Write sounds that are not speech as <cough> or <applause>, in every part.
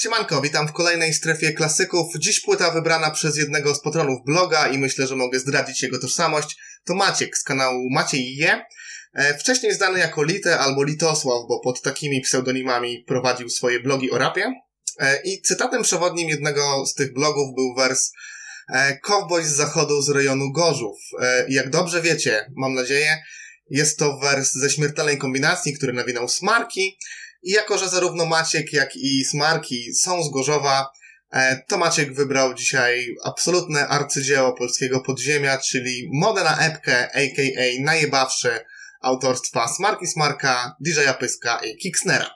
Siemanko, witam w kolejnej strefie klasyków. Dziś płyta wybrana przez jednego z patronów bloga i myślę, że mogę zdradzić jego tożsamość. To Maciek z kanału Maciej Je. E, wcześniej znany jako Lite albo Litosław, bo pod takimi pseudonimami prowadził swoje blogi o rapie. E, I cytatem przewodnim jednego z tych blogów był wers e, Cowboy z zachodu z rejonu Gorzów. Jak dobrze wiecie, mam nadzieję, jest to wers ze śmiertelnej kombinacji, który nawinął Smarki, i jako, że zarówno Maciek, jak i Smarki są z Gorzowa, e, to Maciek wybrał dzisiaj absolutne arcydzieło polskiego podziemia, czyli modę na epkę, a.k.a. najebawsze autorstwa Smarki Smarka, DJ Pyska i Kicksnera.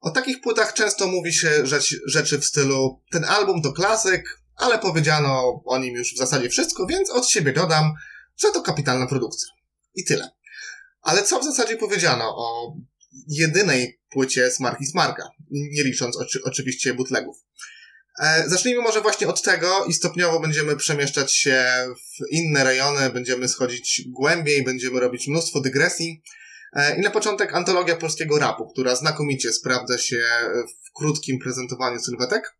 O takich płytach często mówi się rzecz, rzeczy w stylu ten album to klasyk, ale powiedziano o nim już w zasadzie wszystko, więc od siebie dodam, że to kapitalna produkcja. I tyle. Ale co w zasadzie powiedziano o jedynej płycie Smarki Smarka, nie licząc oczy, oczywiście bootlegów. E, zacznijmy może właśnie od tego i stopniowo będziemy przemieszczać się w inne rejony, będziemy schodzić głębiej, będziemy robić mnóstwo dygresji. E, I na początek antologia polskiego rapu, która znakomicie sprawdza się w krótkim prezentowaniu sylwetek.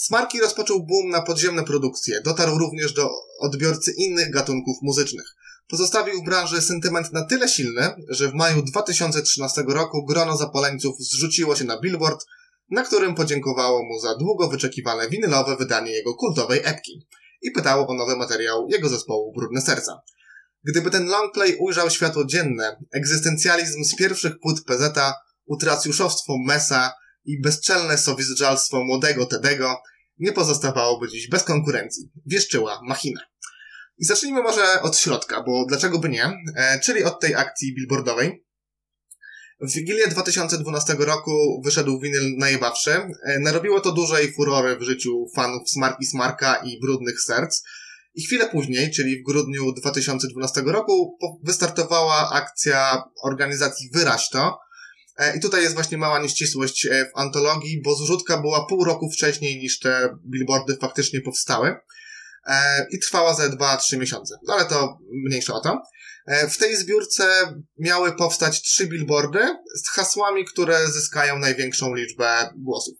Smarki rozpoczął boom na podziemne produkcje, dotarł również do odbiorcy innych gatunków muzycznych. Pozostawił w branży sentyment na tyle silny, że w maju 2013 roku grono zapaleńców zrzuciło się na billboard, na którym podziękowało mu za długo wyczekiwane winylowe wydanie jego kultowej epki i pytało o nowy materiał jego zespołu Brudne Serca. Gdyby ten longplay ujrzał światło dzienne, egzystencjalizm z pierwszych płyt PZ, utracjuszowstwo Mesa i bezczelne sowizżalstwo młodego Tedego nie pozostawałoby dziś bez konkurencji. Wieszczyła machina. I zacznijmy może od środka, bo dlaczego by nie? E, czyli od tej akcji billboardowej. W Wigilię 2012 roku wyszedł winyl najebawszy. E, narobiło to dużej furory w życiu fanów Smarki Smarka i Brudnych Serc. I chwilę później, czyli w grudniu 2012 roku, wystartowała akcja organizacji Wyraź to. E, I tutaj jest właśnie mała nieścisłość e, w antologii, bo zrzutka była pół roku wcześniej niż te billboardy faktycznie powstały. E, i trwała ze 2-3 miesiące. No ale to mniejsza o to. W tej zbiórce miały powstać trzy billboardy z hasłami, które zyskają największą liczbę głosów.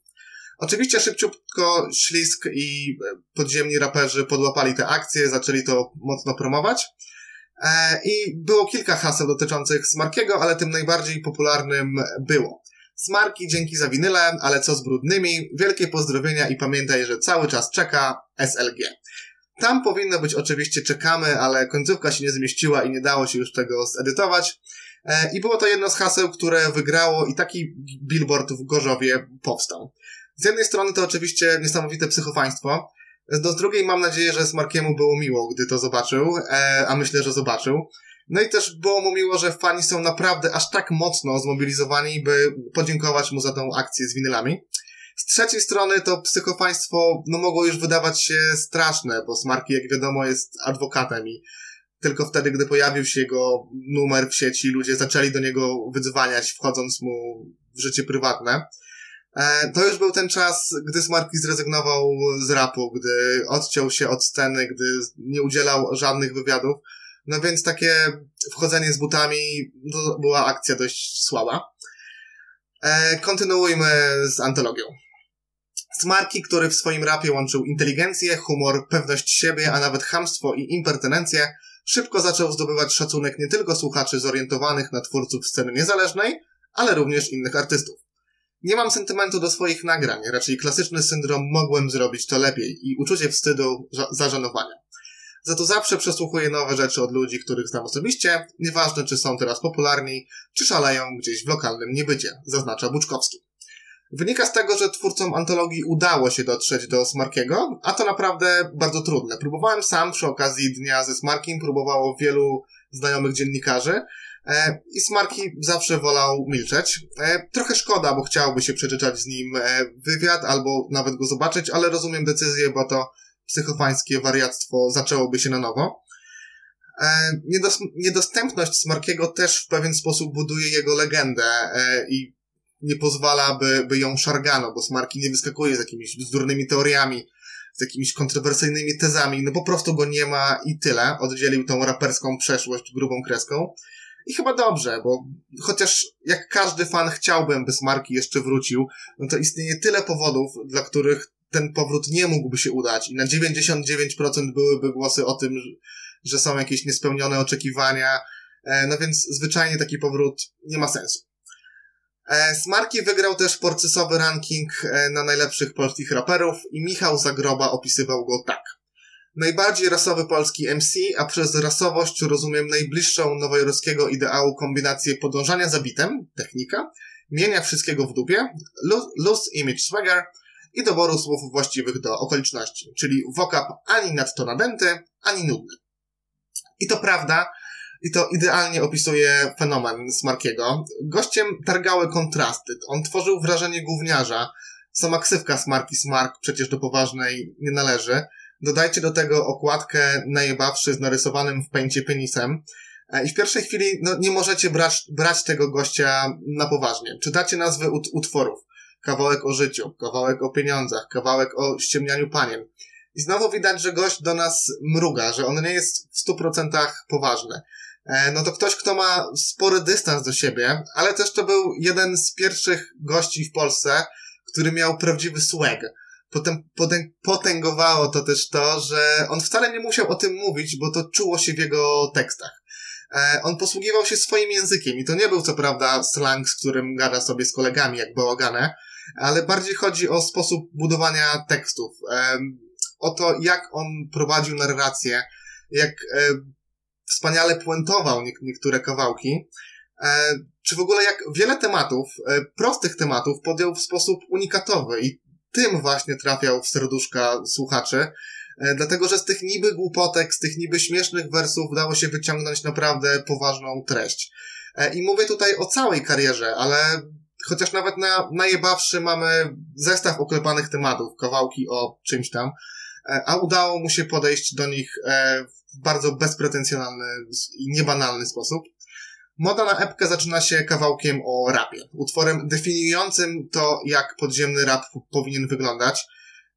Oczywiście szybciutko Ślisk i podziemni raperzy podłapali te akcje, zaczęli to mocno promować. E, I było kilka haseł dotyczących Smarkiego, ale tym najbardziej popularnym było. Smarki dzięki za winyle, ale co z brudnymi? Wielkie pozdrowienia i pamiętaj, że cały czas czeka SLG. Tam powinno być oczywiście czekamy, ale końcówka się nie zmieściła i nie dało się już tego zedytować. E, I było to jedno z haseł, które wygrało i taki billboard w Gorzowie powstał. Z jednej strony to oczywiście niesamowite psychofaństwo, z drugiej mam nadzieję, że Smarkiemu było miło, gdy to zobaczył, e, a myślę, że zobaczył. No i też było mu miło, że fani są naprawdę aż tak mocno zmobilizowani, by podziękować mu za tą akcję z winylami. Z trzeciej strony to psychopaństwo no, mogło już wydawać się straszne, bo Smarki, jak wiadomo, jest adwokatem i tylko wtedy, gdy pojawił się jego numer w sieci, ludzie zaczęli do niego wydzwaniać, wchodząc mu w życie prywatne. E, to już był ten czas, gdy Smarki zrezygnował z rapu, gdy odciął się od sceny, gdy nie udzielał żadnych wywiadów. No więc takie wchodzenie z butami to była akcja dość słaba. E, kontynuujmy z antologią. Smarki, który w swoim rapie łączył inteligencję, humor, pewność siebie, a nawet hamstwo i impertynencję, szybko zaczął zdobywać szacunek nie tylko słuchaczy zorientowanych na twórców sceny niezależnej, ale również innych artystów. Nie mam sentymentu do swoich nagrań, raczej klasyczny syndrom mogłem zrobić to lepiej i uczucie wstydu, zażenowania. Za to zawsze przesłuchuję nowe rzeczy od ludzi, których znam osobiście, nieważne czy są teraz popularni, czy szaleją gdzieś w lokalnym niebycie, zaznacza Buczkowski. Wynika z tego, że twórcom antologii udało się dotrzeć do Smarkiego, a to naprawdę bardzo trudne. Próbowałem sam przy okazji dnia ze Smarkiem, próbowało wielu znajomych dziennikarzy i Smarki zawsze wolał milczeć. E, trochę szkoda, bo chciałby się przeczytać z nim e, wywiad albo nawet go zobaczyć, ale rozumiem decyzję, bo to psychofańskie wariactwo zaczęłoby się na nowo. niedostępność Smarkiego też w pewien sposób buduje jego legendę i nie pozwala, by, by ją szargano, bo Smarki nie wyskakuje z jakimiś bzdurnymi teoriami, z jakimiś kontrowersyjnymi tezami, no po prostu go nie ma i tyle. Oddzielił tą raperską przeszłość grubą kreską. I chyba dobrze, bo chociaż jak każdy fan chciałbym, by Smarki jeszcze wrócił, no to istnieje tyle powodów, dla których ten powrót nie mógłby się udać i na 99% byłyby głosy o tym, że są jakieś niespełnione oczekiwania, e, no więc zwyczajnie taki powrót nie ma sensu. E, Smarki wygrał też porcysowy ranking e, na najlepszych polskich raperów i Michał Zagroba opisywał go tak. Najbardziej rasowy polski MC, a przez rasowość rozumiem najbliższą nowojorskiego ideału kombinację podążania za bitem, technika, mienia wszystkiego w dupie, loose image swagger i doboru słów właściwych do okoliczności, czyli wokab ani nadto nadęty, ani nudny. I to prawda, i to idealnie opisuje fenomen Smarkiego. Gościem targały kontrasty. On tworzył wrażenie gówniarza. Sama ksywka Smarki Smark przecież do poważnej nie należy. Dodajcie do tego okładkę najebawszy z narysowanym w pęcie penisem. E, I w pierwszej chwili no, nie możecie brać, brać tego gościa na poważnie. Czytacie nazwy ut utworów. Kawałek o życiu, kawałek o pieniądzach, kawałek o ściemnianiu panien. I znowu widać, że gość do nas mruga, że on nie jest w stu procentach poważny. E, no to ktoś, kto ma spory dystans do siebie, ale też to był jeden z pierwszych gości w Polsce, który miał prawdziwy swag. Potem potęgowało to też to, że on wcale nie musiał o tym mówić, bo to czuło się w jego tekstach. E, on posługiwał się swoim językiem i to nie był co prawda slang, z którym gada sobie z kolegami jak bałagane, ale bardziej chodzi o sposób budowania tekstów, e, o to jak on prowadził narrację, jak wspaniale puentował niektóre kawałki, e, czy w ogóle jak wiele tematów, e, prostych tematów podjął w sposób unikatowy i tym właśnie trafiał w serduszka słuchaczy, e, dlatego że z tych niby głupotek, z tych niby śmiesznych wersów dało się wyciągnąć naprawdę poważną treść. I mówię tutaj o całej karierze, ale chociaż nawet na najebawszy mamy zestaw oklepanych tematów, kawałki o czymś tam, a udało mu się podejść do nich w bardzo bezpretensjonalny i niebanalny sposób. Moda na epkę zaczyna się kawałkiem o rapie, utworem definiującym to, jak podziemny rap powinien wyglądać.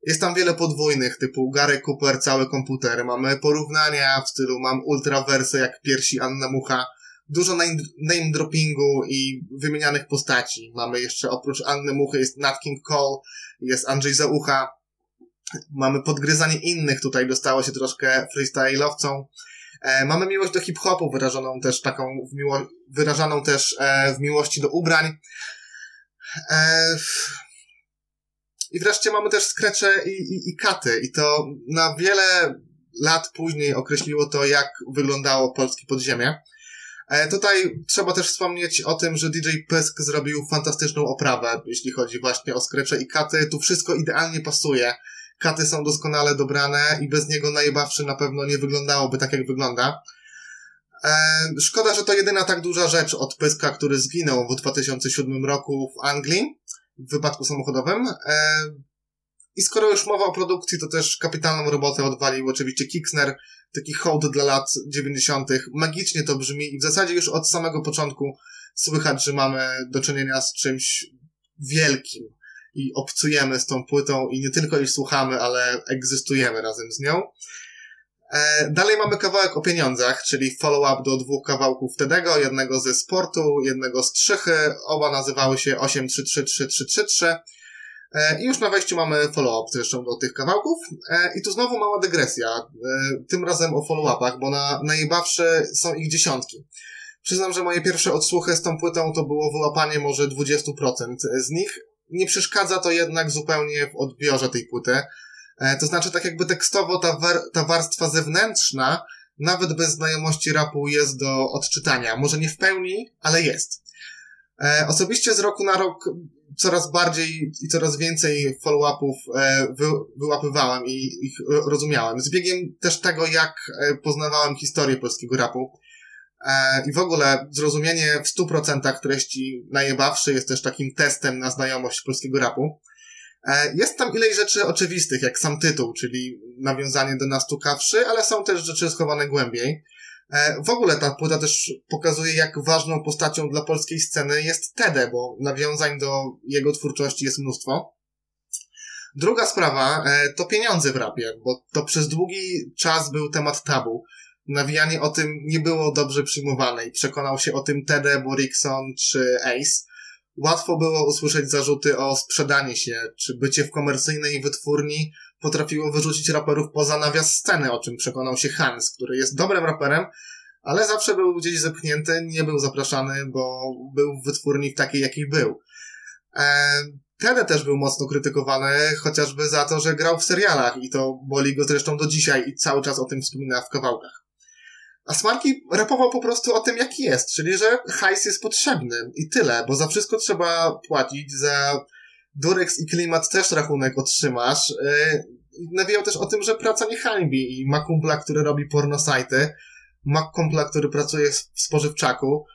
Jest tam wiele podwójnych, typu Gary Cooper, cały komputer. Mamy porównania w stylu mam ultrawersy jak piersi Anna Mucha. Dużo name, droppingu i wymienianych postaci. Mamy jeszcze oprócz Anny Muchy jest Nat King Cole, jest Andrzej Zaucha, Mamy podgryzanie innych, tutaj dostało się troszkę freestyle'owcą. E, mamy miłość do hip-hopu, wyrażoną też taką, w miło- wyrażaną też e, w miłości do ubrań. E, I wreszcie mamy też skrecze i, i, i katy. I to na wiele lat później określiło to, jak wyglądało polskie podziemie. E, tutaj trzeba też wspomnieć o tym, że DJ Pysk zrobił fantastyczną oprawę, jeśli chodzi właśnie o skrecze i katy. Tu wszystko idealnie pasuje katy są doskonale dobrane i bez niego najbawszy na pewno nie wyglądałoby tak, jak wygląda. E, szkoda, że to jedyna tak duża rzecz od Pyska, który zginął w 2007 roku w Anglii w wypadku samochodowym. E, I skoro już mowa o produkcji, to też kapitalną robotę odwalił oczywiście Kixner, taki hołd dla lat 90. Magicznie to brzmi i w zasadzie już od samego początku słychać, że mamy do czynienia z czymś wielkim i obcujemy z tą płytą i nie tylko jej słuchamy, ale egzystujemy razem z nią. E, dalej mamy kawałek o pieniądzach, czyli follow-up do dwóch kawałków Tedego, jednego ze sportu, jednego z Trzychy, oba nazywały się 833333. E, I już na wejściu mamy follow-up zresztą do tych kawałków. E, I tu znowu mała dygresja, tym razem o follow-upach, bo na najbawsze są ich dziesiątki. Przyznam, że moje pierwsze odsłuchy z tą płytą to było wyłapanie może 20% z nich, nie przeszkadza to jednak zupełnie w odbiorze tej płyty. E, to znaczy, tak jakby tekstowo ta, ta warstwa zewnętrzna, nawet bez znajomości rapu, jest do odczytania. Może nie w pełni, ale jest. E, osobiście z roku na rok coraz bardziej i coraz więcej follow-upów e, wy, wyłapywałem i ich rozumiałem. Z biegiem też tego, jak poznawałem historię polskiego rapu, E, I w ogóle zrozumienie w 100% treści najebawszy jest też takim testem na znajomość polskiego rapu. E, jest tam ileś rzeczy oczywistych, jak sam tytuł, czyli nawiązanie do nastukawszy, ale są też rzeczy schowane głębiej. E, w ogóle ta płyta też pokazuje, jak ważną postacią dla polskiej sceny jest Tede, bo nawiązań do jego twórczości jest mnóstwo. Druga sprawa to pieniądze w rapie, bo to przez długi czas był temat tabu. Nawijanie o tym nie było dobrze przyjmowane i przekonał się o tym Tede, Borikson czy Ace. Łatwo było usłyszeć zarzuty o sprzedanie się, czy bycie w komercyjnej wytwórni potrafiło wyrzucić raperów poza nawias sceny, o czym przekonał się Hans, który jest dobrym raperem, ale zawsze był gdzieś zepchnięty, nie był zapraszany, bo był w wytwórni takiej, jakiej był. Eee, Tede też był mocno krytykowany, chociażby za to, że grał w serialach i to boli go zresztą do dzisiaj i cały czas o tym wspomina w kawałkach. A Smarki rapował po prostu o tym, jaki jest, czyli że hajs jest potrzebny i tyle, bo za wszystko trzeba płacić, za Durex i klimat też rachunek otrzymasz. Yy, nawijał też o tym, że praca nie hańbi i ma kumpla, który robi pornosajty, ma kumpla, który pracuje w spożywczaku,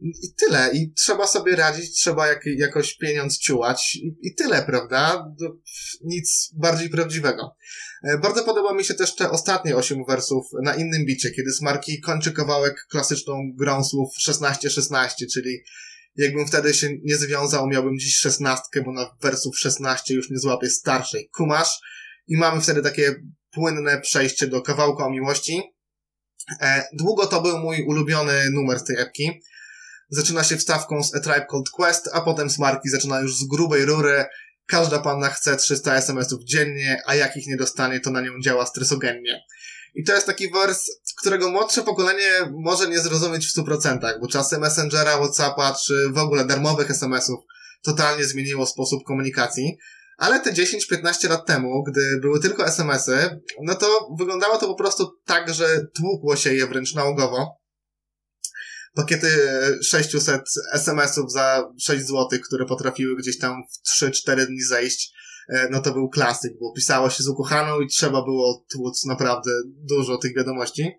i tyle. I trzeba sobie radzić, trzeba jak, jakoś pieniądz ciułać i, i tyle, prawda? Nic bardziej prawdziwego. E, bardzo podoba mi się też te ostatnie osiem wersów na innym bicie, kiedy Smarki kończy kawałek klasyczną grą słów 16-16, czyli jakbym wtedy się nie związał, miałbym dziś szesnastkę, bo na wersów 16 już nie złapię starszej. Kumasz? I mamy wtedy takie płynne przejście do kawałka o miłości. E, długo to był mój ulubiony numer z tej epki zaczyna się wstawką z A Tribe Called Quest, a potem smarki zaczyna już z grubej rury. Każda panna chce 300 SMS-ów dziennie, a jak ich nie dostanie, to na nią działa stresogennie. I to jest taki wers, którego młodsze pokolenie może nie zrozumieć w 100%, bo czasy Messengera, Whatsappa, czy w ogóle darmowych SMS-ów totalnie zmieniło sposób komunikacji. Ale te 10-15 lat temu, gdy były tylko SMS-y, no to wyglądało to po prostu tak, że tłukło się je wręcz nałogowo pakiety 600 SMS-ów za 6 zł, które potrafiły gdzieś tam w 3-4 dni zejść, e, no to był klasyk, bo pisało się z ukochaną i trzeba było tłuc naprawdę dużo tych wiadomości.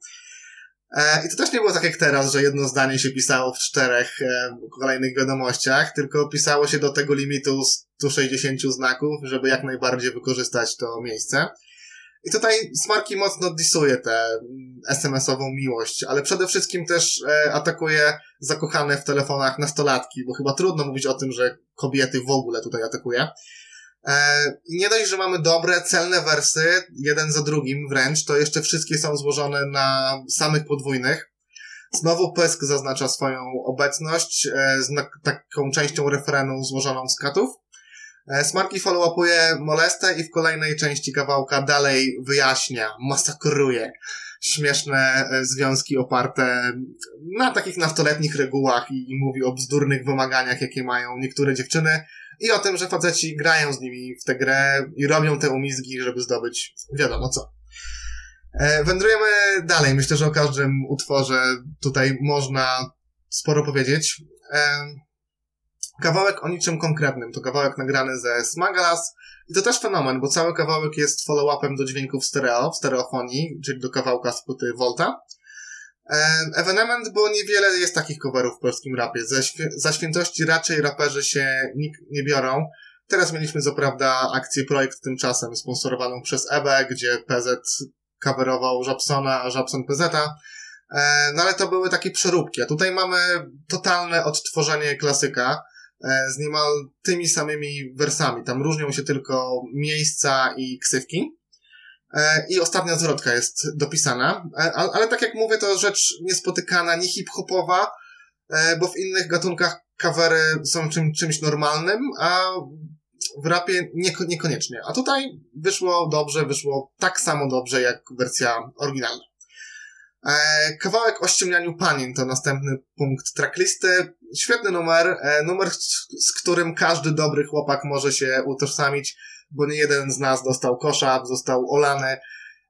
E, I to też nie było tak jak teraz, że jedno zdanie się pisało w czterech e, kolejnych wiadomościach, tylko pisało się do tego limitu 160 znaków, żeby jak najbardziej wykorzystać to miejsce. I tutaj Smarki mocno disuje tę SMS-ową miłość, ale przede wszystkim też e, atakuje zakochane w telefonach nastolatki, bo chyba trudno mówić o tym, że kobiety w ogóle tutaj atakuje. E, nie dość, że mamy dobre, celne wersy, jeden za drugim wręcz, to jeszcze wszystkie są złożone na samych podwójnych. Znowu Pysk zaznacza swoją obecność e, z taką częścią refrenu złożoną z katów. E, Smarki follow-upuje molestę i w kolejnej części kawałka dalej wyjaśnia, masakruje śmieszne e, związki oparte na takich nastoletnich regułach i, i mówi o bzdurnych wymaganiach, jakie mają niektóre dziewczyny i o tym, że faceci grają z nimi w tę grę i robią te umizgi, żeby zdobyć wiadomo co. E, wędrujemy dalej. Myślę, że o każdym utworze tutaj można sporo powiedzieć. Kawałek o niczym konkretnym. To kawałek nagrany ze Smagalas i to też fenomen, bo cały kawałek jest follow-upem do dźwięków stereo, w stereofonii, czyli do kawałka z płyty Volta. Evenement, bo niewiele jest takich coverów w polskim rapie. Za, świ- za świętości raczej raperzy się nikt nie biorą. Teraz mieliśmy co prawda akcję Projekt Tymczasem sponsorowaną przez EBE, gdzie PZ coverował Żabsona, a Żabson PZ. E, no ale to były takie przeróbki, a tutaj mamy totalne odtworzenie klasyka. E, z niemal tymi samymi wersami. Tam różnią się tylko miejsca i ksywki. E, I ostatnia zwrotka jest dopisana, e, ale tak jak mówię, to rzecz niespotykana, nie hip-hopowa, bo w innych gatunkach kawery są czym, czymś normalnym, a w rapie nieko, niekoniecznie. A tutaj wyszło dobrze, wyszło tak samo dobrze jak wersja oryginalna. E, kawałek o ściemnianiu panin to następny punkt tracklisty. Świetny numer, e, numer z którym każdy dobry chłopak może się utożsamić, bo nie jeden z nas dostał kosza, został olany,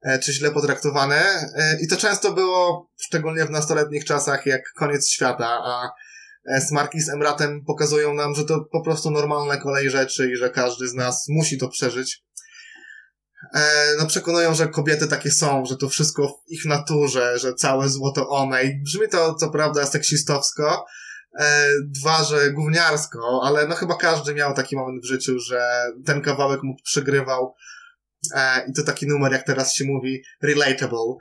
e, czy źle potraktowany. I to często było, szczególnie w nastoletnich czasach, jak koniec świata, a Smarki z Emratem pokazują nam, że to po prostu normalne kolej rzeczy i że każdy z nas musi to przeżyć no przekonują, że kobiety takie są, że to wszystko w ich naturze, że całe złoto one i brzmi to co prawda seksistowsko, e, dwa, że gówniarsko, ale no chyba każdy miał taki moment w życiu, że ten kawałek mu przegrywał e, i to taki numer, jak teraz się mówi, relatable.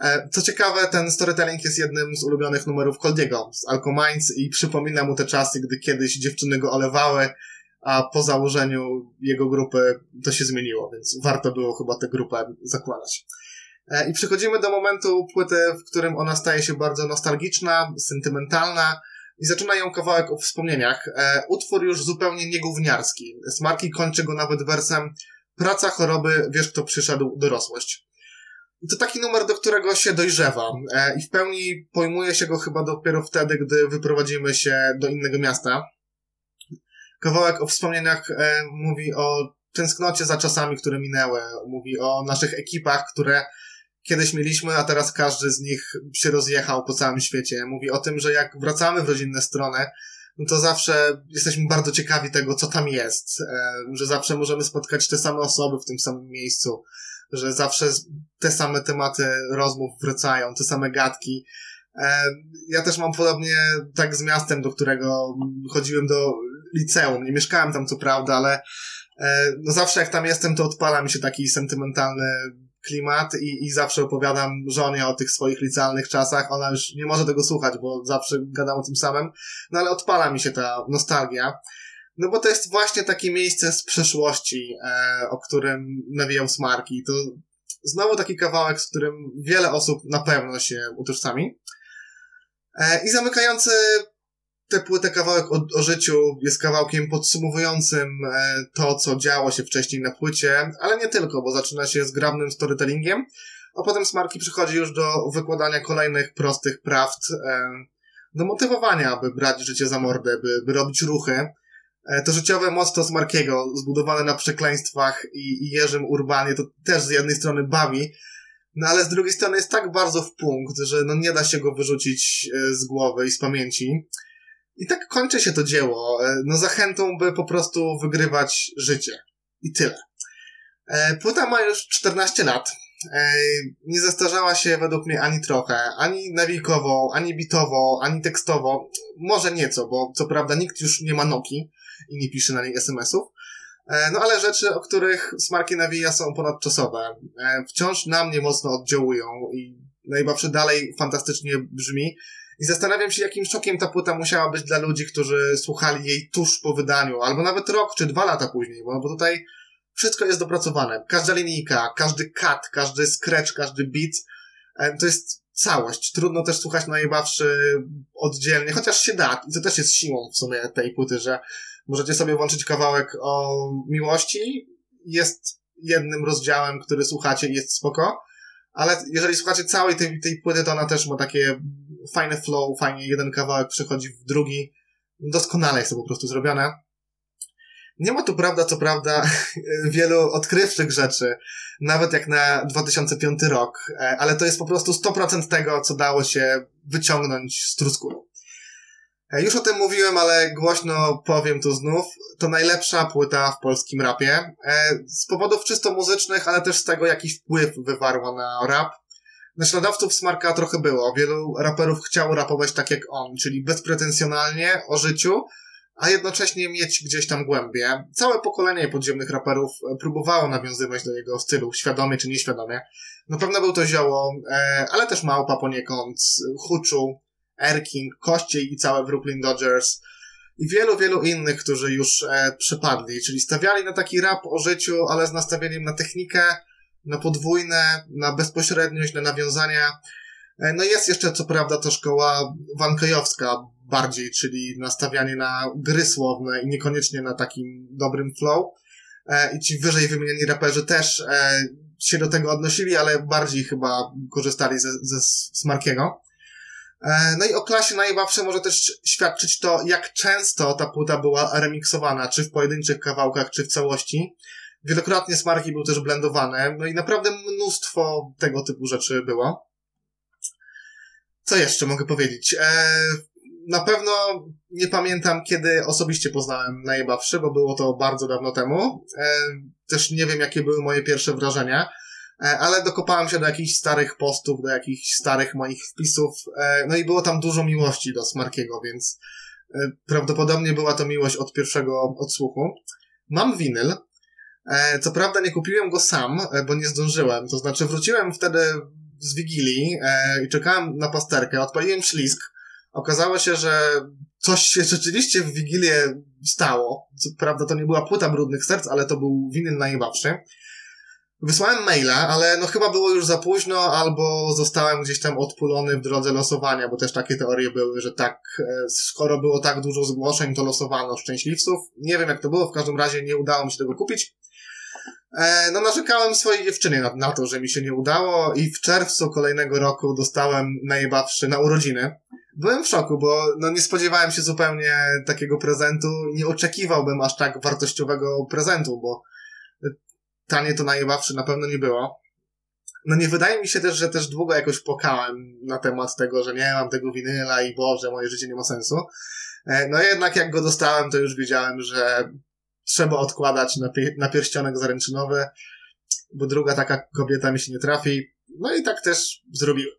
E, co ciekawe, ten storytelling jest jednym z ulubionych numerów Coldiego z Alcominds i przypomina mu te czasy, gdy kiedyś dziewczyny go olewały, a po założeniu jego grupy to się zmieniło, więc warto było chyba tę grupę zakładać. I przechodzimy do momentu płyty, w którym ona staje się bardzo nostalgiczna, sentymentalna i zaczyna ją kawałek o wspomnieniach. Utwór już zupełnie niegówniarski. Smarki kończy go nawet wersem Praca, choroby, wiesz kto przyszedł, dorosłość. I to taki numer, do którego się dojrzewa i w pełni pojmuje się go chyba dopiero wtedy, gdy wyprowadzimy się do innego miasta. Kawałek o wspomnieniach e, mówi o tęsknocie za czasami, które minęły. Mówi o naszych ekipach, które kiedyś mieliśmy, a teraz każdy z nich się rozjechał po całym świecie. Mówi o tym, że jak wracamy w rodzinne strony, no to zawsze jesteśmy bardzo ciekawi tego, co tam jest. E, że zawsze możemy spotkać te same osoby w tym samym miejscu. Że zawsze te same tematy rozmów wracają, te same gadki. E, ja też mam podobnie tak z miastem, do którego chodziłem do liceum. Nie mieszkałem tam co prawda, ale e, no zawsze jak tam jestem, to odpala mi się taki sentymentalny klimat i, i zawsze opowiadam żonie o tych swoich licealnych czasach. Ona już nie może tego słuchać, bo zawsze gadam o tym samym. No ale odpala mi się ta nostalgia. No bo to jest właśnie takie miejsce z przeszłości, e, o którym nawijał Smarki. To znowu taki kawałek, z którym wiele osób na pewno się utożsami. E, I zamykający tę płytę kawałek o, o, życiu jest kawałkiem podsumowującym e, to, co działo się wcześniej na płycie, ale nie tylko, bo zaczyna się z grabnym storytellingiem, a potem Smarki przychodzi już do wykładania kolejnych prostych prawd, e, do motywowania, aby brać życie za mordę, by, by robić ruchy. E, to życiowe motto Smarkiego, zbudowane na przekleństwach i, i Jerzym Urbanie, to też z jednej strony bawi, no ale z drugiej strony jest tak bardzo w punkt, że no nie da się go wyrzucić z głowy i z pamięci. I tak kończy się to dzieło, e, no zachętą, by po prostu wygrywać życie. I tyle. E, płyta ma już 14 lat. E, nie zastarzała się według mnie ani trochę, ani nawikowo, ani bitowo, ani tekstowo. Może nieco, bo co prawda nikt już nie ma Noki i nie pisze na niej SMS-ów. No ale rzeczy, o których smarki nawija są ponadczasowe. Wciąż na mnie mocno oddziałują i najbawsze dalej fantastycznie brzmi. I zastanawiam się, jakim szokiem ta płyta musiała być dla ludzi, którzy słuchali jej tuż po wydaniu, albo nawet rok czy dwa lata później, bo, bo tutaj wszystko jest dopracowane. Każda linijka, każdy cut, każdy scratch, każdy beat, e, to jest całość. Trudno też słuchać najbawszy oddzielnie, chociaż się da. I to też jest siłą w sumie tej płyty, że możecie sobie włączyć kawałek o miłości, jest jednym rozdziałem, który słuchacie i jest spoko, ale jeżeli słuchacie całej tej, tej płyty, to ona też ma takie fajne flow, fajnie jeden kawałek przechodzi w drugi. Doskonale jest to po prostu zrobione. Nie ma tu, prawda, co prawda, <laughs> wielu odkrywczych rzeczy, nawet jak na 2005 rok, e, ale to jest po prostu 100% tego, co dało się wyciągnąć z truskuru. E, już o tym mówiłem, ale głośno powiem tu znów. To najlepsza płyta w polskim rapie. E, z powodów czysto muzycznych, ale też z tego, jaki wpływ wywarła na rap. Naśladowców Smarka trochę było. Wielu raperów chciało rapować tak jak on, czyli bezpretensjonalnie, o życiu, a jednocześnie mieć gdzieś tam głębie. Całe pokolenie podziemnych raperów próbowało nawiązywać do jego stylu, świadomie czy nieświadomie. Na pewno był to Zioło, e, ale też Małpa poniekąd, Huczu, Erking, Kościej i całe Brooklyn Dodgers i wielu, wielu innych, którzy już e, przepadli, czyli stawiali na taki rap o życiu, ale z nastawieniem na technikę, na podwójne, na bezpośredniość, na nawiązania. E, no jest jeszcze co prawda to szkoła wankejowska bardziej, czyli nastawianie na gry słowne i niekoniecznie na takim dobrym flow. E, I ci wyżej wymienieni raperzy też się do tego odnosili, ale bardziej chyba korzystali ze, ze Smarkiego. E, no i o klasie najbawsze może też świadczyć to, jak często ta płyta była remiksowana, czy w pojedynczych kawałkach, czy w całości. Wielokrotnie smarki były też blendowane, no i naprawdę mnóstwo tego typu rzeczy było. Co jeszcze mogę powiedzieć? E, na pewno nie pamiętam, kiedy osobiście poznałem najbawszy, bo było to bardzo dawno temu. E, też nie wiem, jakie były moje pierwsze wrażenia. E, ale dokopałem się do jakichś starych postów, do jakichś starych moich wpisów, e, no i było tam dużo miłości do Smarkiego, więc e, prawdopodobnie była to miłość od pierwszego odsłuchu. Mam winyl, co prawda nie kupiłem go sam, bo nie zdążyłem, to znaczy wróciłem wtedy z Wigilii i czekałem na pasterkę, odpaliłem ślisk, okazało się, że coś się <laughs> rzeczywiście w Wigilię stało, co prawda to nie była płyta Brudnych Serc, ale to był winyl najbawszy. Wysłałem maila, ale no chyba było już za późno, albo zostałem gdzieś tam odpulony w drodze losowania, bo też takie teorie były, że tak, e, skoro było tak dużo zgłoszeń, to losowano szczęśliwców. Nie wiem jak to było, w każdym razie nie udało mi się tego kupić. E, no narzekałem swojej dziewczynie na, na to, że mi się nie udało i w czerwcu kolejnego roku dostałem najbawszy na urodziny. Byłem w szoku, bo no nie spodziewałem się zupełnie takiego prezentu, nie oczekiwałbym aż tak wartościowego prezentu, bo tanie to najbawszy na pewno nie było. No nie wydaje mi się też, że też długo jakoś płakałem na temat tego, że nie mam tego winyla i Boże, moje życie nie ma sensu. E, no jednak jak go dostałem, to już wiedziałem, że trzeba odkładać na, pie- na pierścionek zaręczynowy, bo druga taka kobieta mi się nie trafi. No i tak też zrobiłem.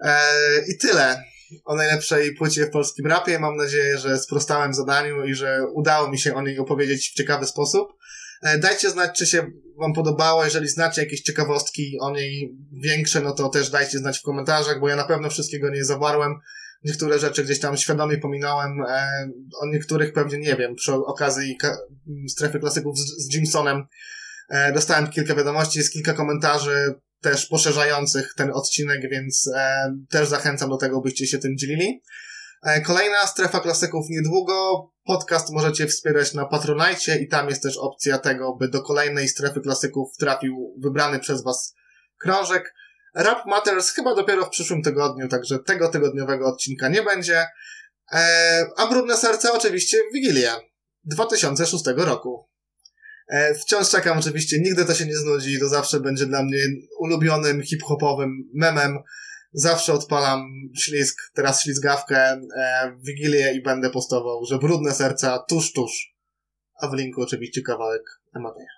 E, I tyle o najlepszej płycie w polskim rapie. Mam nadzieję, że sprostałem zadaniu i że udało mi się o niej opowiedzieć w ciekawy sposób. E, dajcie znać, czy się Wam podobało. Jeżeli znacie jakieś ciekawostki o niej większe, no to też dajcie znać w komentarzach, bo ja na pewno wszystkiego nie zawarłem. Niektóre rzeczy gdzieś tam świadomie pominąłem, e, o niektórych pewnie nie wiem. Przy okazji ka- strefy klasyków z, z Jimsonem e, dostałem kilka wiadomości, jest kilka komentarzy też poszerzających ten odcinek, więc e, też zachęcam do tego, byście się tym dzielili. E, kolejna strefa klasyków niedługo. Podcast możecie wspierać na Patronajcie i tam jest też opcja tego, by do kolejnej strefy klasyków trafił wybrany przez Was krążek. Rap Matters chyba dopiero w przyszłym tygodniu, także tego tygodniowego odcinka nie będzie. E, a Brudne Serce oczywiście w Wigilię 2006 roku. E, wciąż czekam oczywiście, nigdy to się nie znudzi, to zawsze będzie dla mnie ulubionym hip-hopowym memem. Zawsze odpalam ślizg, teraz ślizgawkę e, w Wigilię i będę postował, że brudne serca tuż, tuż. A w linku oczywiście kawałek Amadeja.